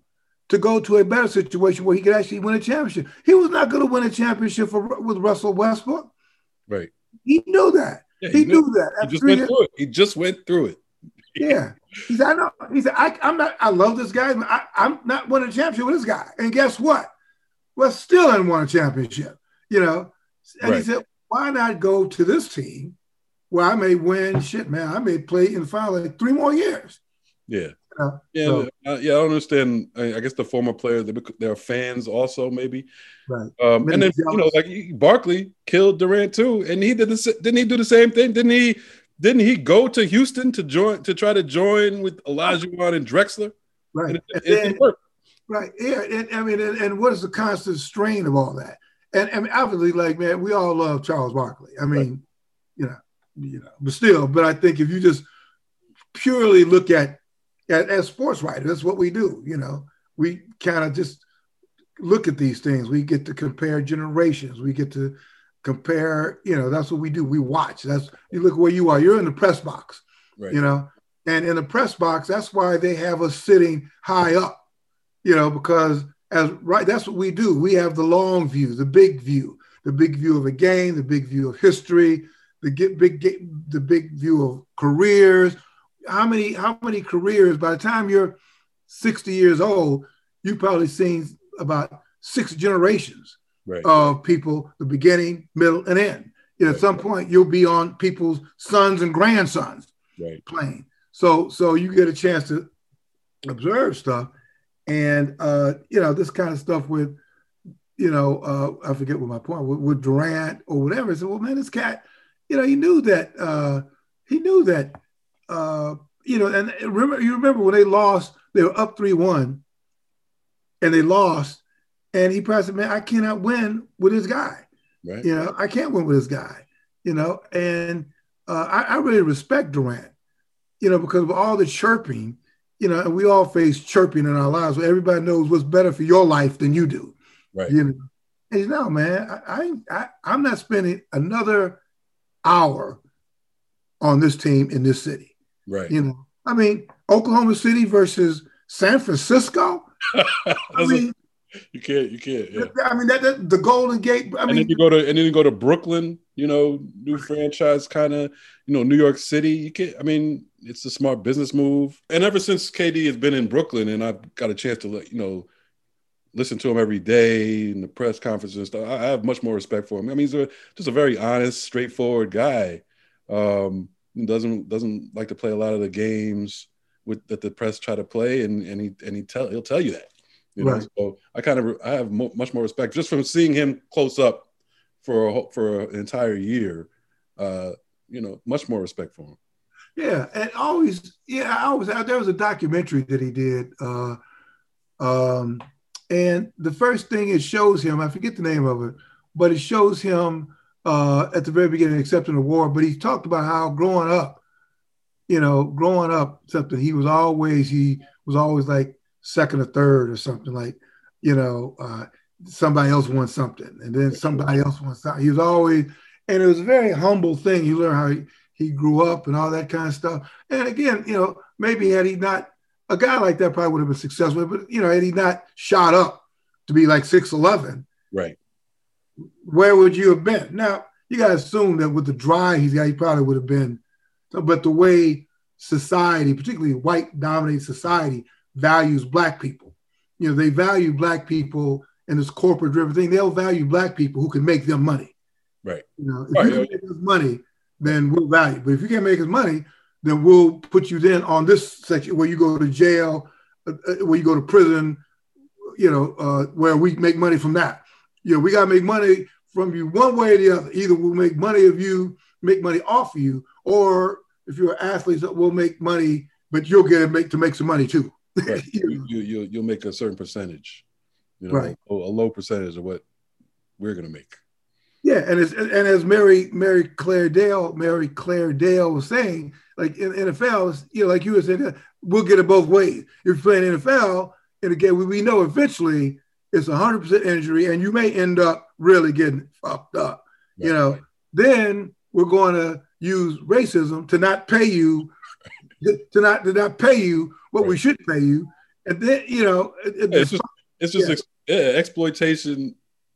to go to a better situation where he could actually win a championship. He was not going to win a championship for, with Russell Westbrook. Right. He knew that. Yeah, he, he knew, knew, that. He just went through it. He just went through it. yeah. He said, I know. He said, I, am not, I love this guy. I, I'm not winning a championship with this guy. And guess what? Well, still didn't win a championship you know. And right. he said, why not go to this team where I may win? Shit, man, I may play in the final like three more years. Yeah. know, yeah, so. uh, yeah. I don't understand. I, I, guess the former players, they, they're fans also, maybe. Right. Um, and then you know, like Barkley killed Durant too, and he did the didn't he do the same thing? Didn't he? Didn't he go to Houston to join to try to join with Olajuwon and Drexler? Right. And it, and then, right. Yeah. And, I mean, and, and, what is the constant strain of all that? And I mean, obviously, like man, we all love Charles Barkley. I mean, right. you know, you know, but still, but I think if you just purely look at, at as sports writers, that's what we do. You know, we kind of just look at these things. We get to compare generations. We get to compare. You know, that's what we do. We watch. That's you look where you are. You're in the press box. Right. You know, and in the press box, that's why they have us sitting high up. You know, because as right, that's what we do. We have the long view, the big view, the big view of a game, the big view of history, the get big the big view of careers. How many how many careers by the time you're 60 years old, you've probably seen about six generations right. of people, the beginning, middle, and end. You know, right. At some point, you'll be on people's sons and grandsons right. playing. So so you get a chance to observe stuff, and uh, you know this kind of stuff with, you know, uh, I forget what my point with, with Durant or whatever. Said, well, man, this cat you know, he knew that uh, he knew that uh, you know, and remember you remember when they lost, they were up three one, and they lost, and he probably said, "Man, I cannot win with this guy. Right. You know, I can't win with this guy. You know, and uh, I, I really respect Durant. You know, because of all the chirping, you know, and we all face chirping in our lives. Where everybody knows what's better for your life than you do. Right. You know, and you know, man, I, I I'm not spending another hour on this team in this city. Right. You know, I mean, Oklahoma City versus San Francisco. I mean, you can't, you can't. Yeah. I mean, that, that, the Golden Gate. I and mean, then you go to and then you go to Brooklyn. You know, new franchise, kind of. You know, New York City. You can't. I mean, it's a smart business move. And ever since KD has been in Brooklyn, and I've got a chance to let you know listen to him every day in the press conferences and stuff. I, have much more respect for him. I mean, he's a, just a very honest, straightforward guy. Um, doesn't doesn't like to play a lot of the games with that the press try to play, and and he and he tell he'll tell you that. You know, right. so I kind of I have mo- much more respect just from seeing him close up for a, for an entire year. Uh, you know, much more respect for him. Yeah, and always, yeah, I always there was a documentary that he did. Uh, um, and the first thing it shows him, I forget the name of it, but it shows him uh, at the very beginning accepting the award. But he talked about how growing up, you know, growing up, something he was always he was always like second or third or something like, you know, uh, somebody else won something, and then somebody else won something. He was always, and it was a very humble thing. You learn how he, he grew up and all that kind of stuff. And again, you know, maybe had he not a guy like that probably would have been successful. But you know, had he not shot up to be like six eleven, right? Where would you have been? Now you got to assume that with the drive he's got, he probably would have been. But the way society, particularly white dominated society, values black people, you know, they value black people in this corporate driven thing. They'll value black people who can make them money. Right. You know, if right. you can make us money, then we'll value. But if you can't make us money, then we'll put you then on this section where you go to jail, uh, uh, where you go to prison, you know, uh, where we make money from that. You know, we got to make money from you one way or the other. Either we'll make money of you, make money off of you, or if you're an athlete, we'll make money, but you'll get to make to make some money too. Right. you, you, you'll make a certain percentage, you know, right. a, a low percentage of what we're going to make. Yeah, and as and as Mary Mary Claire Dale Mary Claire Dale was saying, like in NFL, you know, like you were saying, uh, we'll get it both ways. If you're playing NFL, and again, we, we know eventually it's 100% injury, and you may end up really getting fucked up. Right. You know, then we're going to use racism to not pay you, to not to not pay you what right. we should pay you, and then you know, it, it's just, it's just yeah. Ex, yeah, exploitation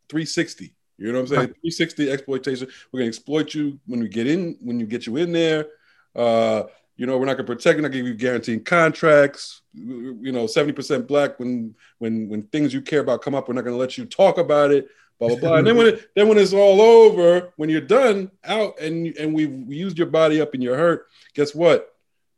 360 you know what I'm saying? 360 exploitation. We're gonna exploit you when we get in, when you get you in there. Uh, you know, we're not gonna protect, we're not gonna give you guaranteed contracts. You know, 70% black when when when things you care about come up, we're not gonna let you talk about it. Blah blah blah. and then when it, then when it's all over, when you're done out and and we've used your body up and you're hurt, guess what?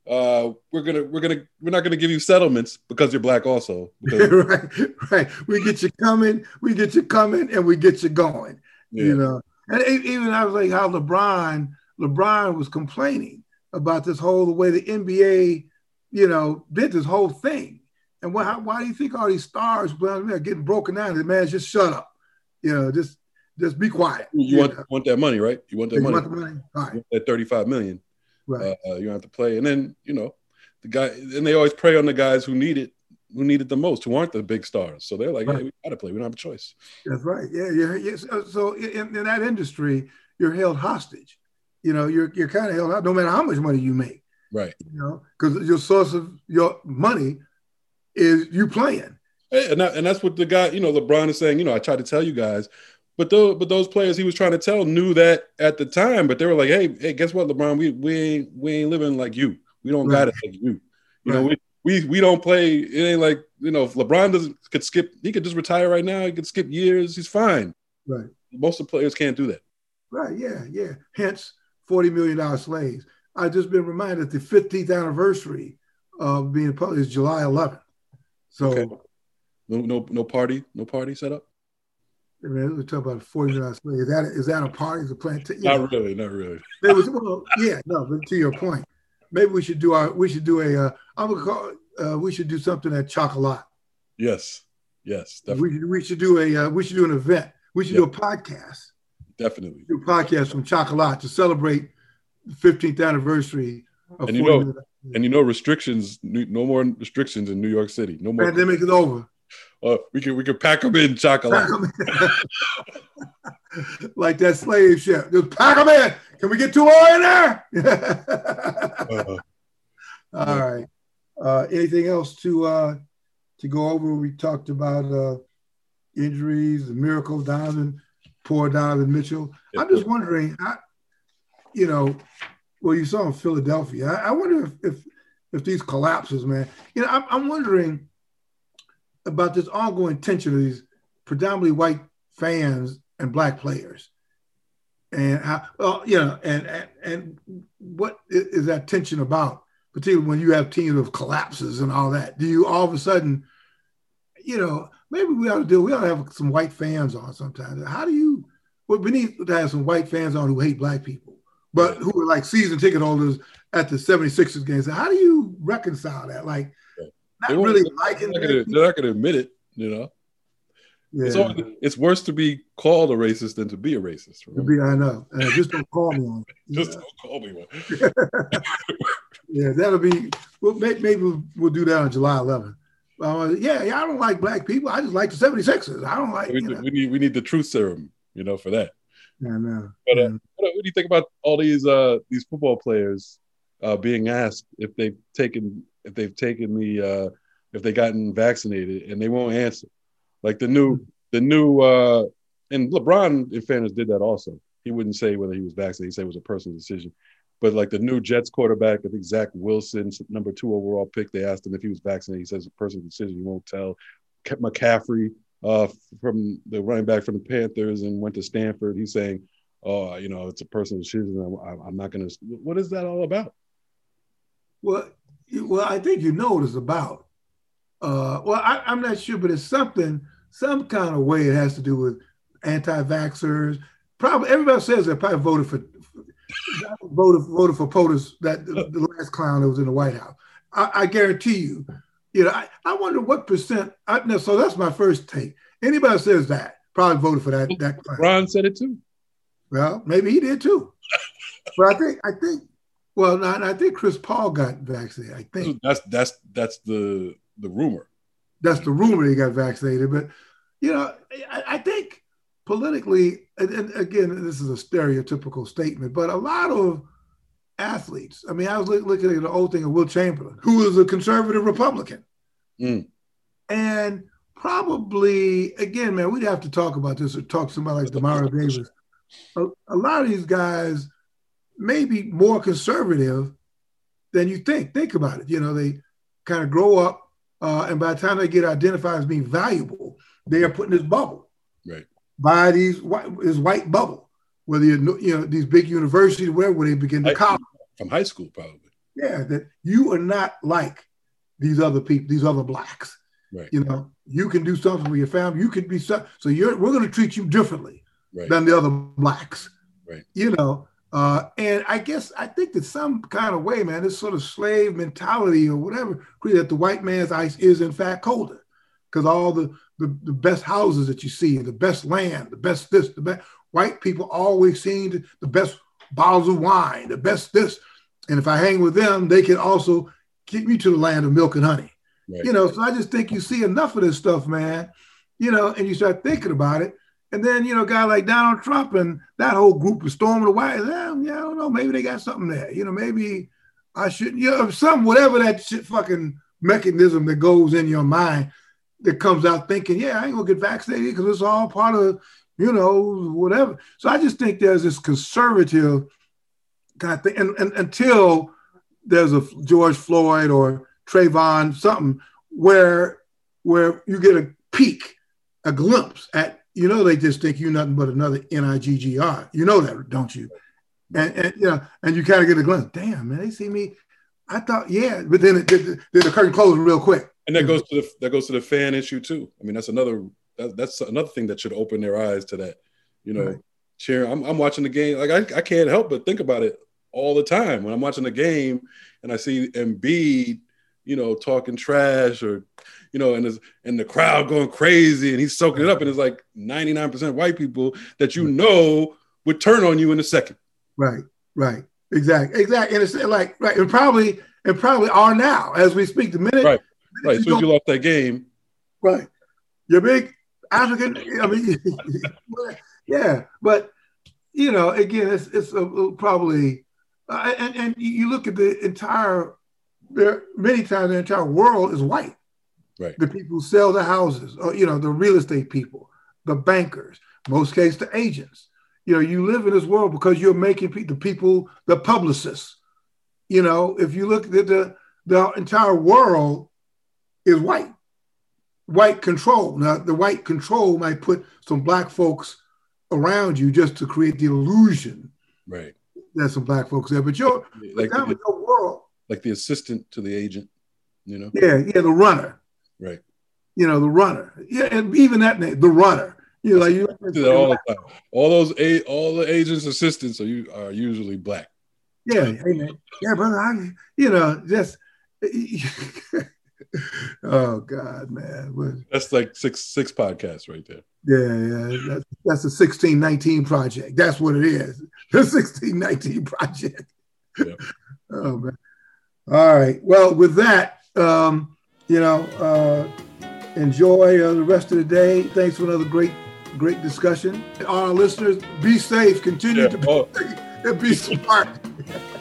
uh, we're gonna we're gonna we're not gonna give you settlements because you're black also. Right, right. We get you coming, we get you coming, and we get you going. Yeah. You know, and even I was like how LeBron LeBron was complaining about this whole the way the NBA, you know, did this whole thing. And why why do you think all these stars they're getting broken down? The man, just shut up. You know, just just be quiet. you want know. want that money, right? You want that You money. want the money? All right, that 35 million. right. Uh, you don't have to play. And then, you know, the guy and they always prey on the guys who need it, who need it the most, who aren't the big stars. So they're like, Right. hey, we gotta play. We don't have a choice. That's right. Yeah, yeah. yeah. So, so in, in that industry, you're held hostage. You know, you're you're kind of held out no matter how much money you make. Right. You know, because your source of your money is you playing. Hey, And that, and that's what the guy, you know, LeBron is saying, you know, I tried to tell you guys. But those, but those players he was trying to tell knew that at the time, but they were like, "Hey, hey, guess what, LeBron? We we ain't we ain't living like you. We don't got it like you. You know, we, we we don't play. It ain't like you know, if LeBron doesn't could skip, he could just retire right now. He could skip years. He's fine. Right. Most of the players can't do that. Right. Yeah. Yeah. Hence, forty million dollar slaves. I've just been reminded the 15th anniversary of being published is July 11th. So Okay. No no no party, no party set up. I mean, we're talking about 40 million dollar slaves. Is that is that a party? Is a plantation? Not really, not really. It was well, yeah, no, but to your point, maybe we should do our we should do a uh, I'm gonna call uh, we should do something at Chocolat. Yes, yes, definitely, We should we should do a uh, we should do an event. We should do a podcast. Definitely. A podcast from Chocolat to celebrate the 15th anniversary of And you know- And you know, restrictions, no more restrictions in New York City. No more. pandemic is over. Uh, we can we can pack them in chocolate. like that slave ship. Just pack them in. Can we get two more in there? Uh, All right. Uh, anything else to uh, to go over? We talked about uh, injuries, the miracle Donovan, poor Donovan Mitchell. I'm just wondering, I, you know, well, you saw in Philadelphia. I, I wonder if, if if these collapses, man. You know, I'm, I'm wondering about this ongoing tension of these predominantly white fans and black players, and how, well, you know, and and, and what is that tension about? Particularly when you have teams of collapses and all that. Do you all of a sudden, you know, maybe we ought to do, we ought to have some white fans on sometimes. How do you, well, we need to have some white fans on who hate black people, but who are like season ticket holders at the 76ers games. How do you reconcile that? Like, not really they're liking not gonna, they're not gonna admit it. You know, it's Yeah. always, it's worse to be called a racist than to be a racist. Be- I know. Uh, just don't call me on it. Just Yeah. don't call me one. Yeah, that'll be. Well, maybe we'll, we'll do that on July 11th. Uh, yeah, yeah, I don't like black people. I just like the 76ers. I don't like. We, know. we need we need the truth serum. You know, for that. Yeah, no. But, uh, yeah. What, what do you think about all these uh these football players uh being asked if they've taken if they've taken the uh if they gotten vaccinated and they won't answer? Like the new the new uh and LeBron in fairness did that also. He wouldn't say whether he was vaccinated, he'd say it was a personal decision. But like the new Jets quarterback, I think Zach Wilson, number two overall pick, they asked him if he was vaccinated. He says a personal decision. He won't tell. McCaffrey, uh, from the running back from the Panthers and went to Stanford. He's saying, "Oh, you know, it's a personal decision. I'm, I'm not going to." What is that all about? Well, well, I think you know what it's about. Uh, well, I, I'm not sure, but it's something, some kind of way it has to do with anti-vaxxers. Probably everybody says they probably voted for voted voted for POTUS, that the, last clown that was in the White House. I, I guarantee you. You know, I, I wonder what percent. I, so that's my first take. Anybody says that probably voted for that that clown. Ron said it too. Well, maybe he did too. but I think I think well, no, I think Chris Paul got vaccinated. I think That's that's that's the the rumor. that's the rumor he got vaccinated. But you know, I, I think politically, and, and again, this is a stereotypical statement, but a lot of athletes. I mean, I was looking at the old thing of Wilt Chamberlain, who was a conservative Republican, Mm. and probably again, man, we'd have to talk about this or talk to somebody like Demario Davis. A, a lot of these guys may be more conservative than you think. Think about it. You know, they kind of grow up, uh, and by the time they get identified as being valuable, they are put in this bubble Right. By these white, this white bubble. Whether you know, you know these big universities, where where they begin to college. From high school, probably. Yeah, that you are not like these other people, these other blacks. Right. You know, you can do something for your family. You can be so. So you're we're going to treat you differently Right. than the other blacks. Right. You know, uh, and I guess I think that some kind of way, man, this sort of slave mentality or whatever, that the white man's ice is in fact colder, because all the, the the best houses that you see, the best land, the best this, the best white people always seem to, the best bottles of wine, the best this, and if I hang with them, they can also get me to the land of milk and honey. Right. You know, so I just think you see enough of this stuff, man. You know, and you start thinking about it. And then, you know, a guy like Donald Trump and that whole group of storming the White House, yeah, yeah, I don't know, maybe they got something there. You know, maybe I shouldn't, you know, some whatever that shit fucking mechanism that goes in your mind that comes out thinking, yeah, I ain't gonna get vaccinated because it's all part of, you know, whatever. So I just think there's this conservative kind of thing. And, and until there's a George Floyd or Trayvon something where where you get a peek, a glimpse at, you know, they just think you're nothing but another N-I-G-G-R. You know that, don't you? And, and you know, and you kind of get a glimpse. Damn, man, they see me. I thought, yeah, but then, it, then the curtain closes real quick. And that mm-hmm. goes to the that goes to the fan issue too. I mean, that's another that, that's another thing that should open their eyes to that. You know, Right. cheering. I'm, I'm watching the game. Like I, I can't help but think about it all the time when I'm watching the game and I see Embiid, you know, talking trash or, you know, and and the crowd going crazy and he's soaking it up and it's like 99% white people that you know would turn on you in a second. Right, right, exactly, exactly. And it's like right, and probably and probably are now as we speak. The minute, Right. Right. you As soon as you lost that game, right, you're big African. I mean, yeah, but you know, again, it's it's a, probably uh, and and you look at the entire. There many times the entire world is white. Right. The people who sell the houses, or you know, the real estate people, the bankers, most cases the agents. You know, you live in this world because you're making pe- the people, the publicists. You know, if you look at the the entire world is white, white control. Now, the white control might put some black folks around you just to create the illusion right. that some black folks there. But your, Like the, your world, like the assistant to the agent, you know? yeah, yeah, the runner. Right. You know, the runner. Yeah, and even that name, the runner. You know, like you do that all the time. All those a all the agents' assistants are you are usually black. Yeah, hey man. Yeah, brother. I, you know, just oh God, man. That's like six six podcasts right there. yeah, yeah. That's, that's the 1619 project. That's what it is. The 1619 project. Yeah. oh man. All right. Well, with that, um, you know, uh, enjoy uh, the rest of the day. Thanks for another great, great discussion. Our listeners, be safe. Continue Yeah. to be, Oh, be smart.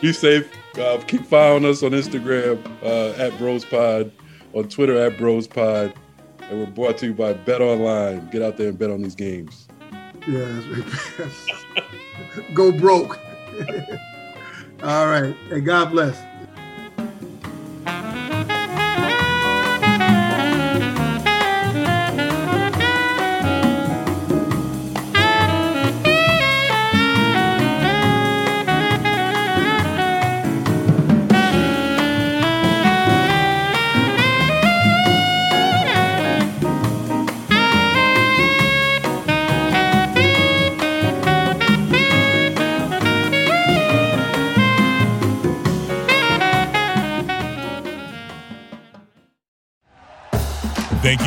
be safe. Uh, keep following us on Instagram uh, at BrosPod, on Twitter at BrosPod, and we're brought to you by Bet Online. Get out there and bet on these games. Yeah. Go broke. All right. And God bless.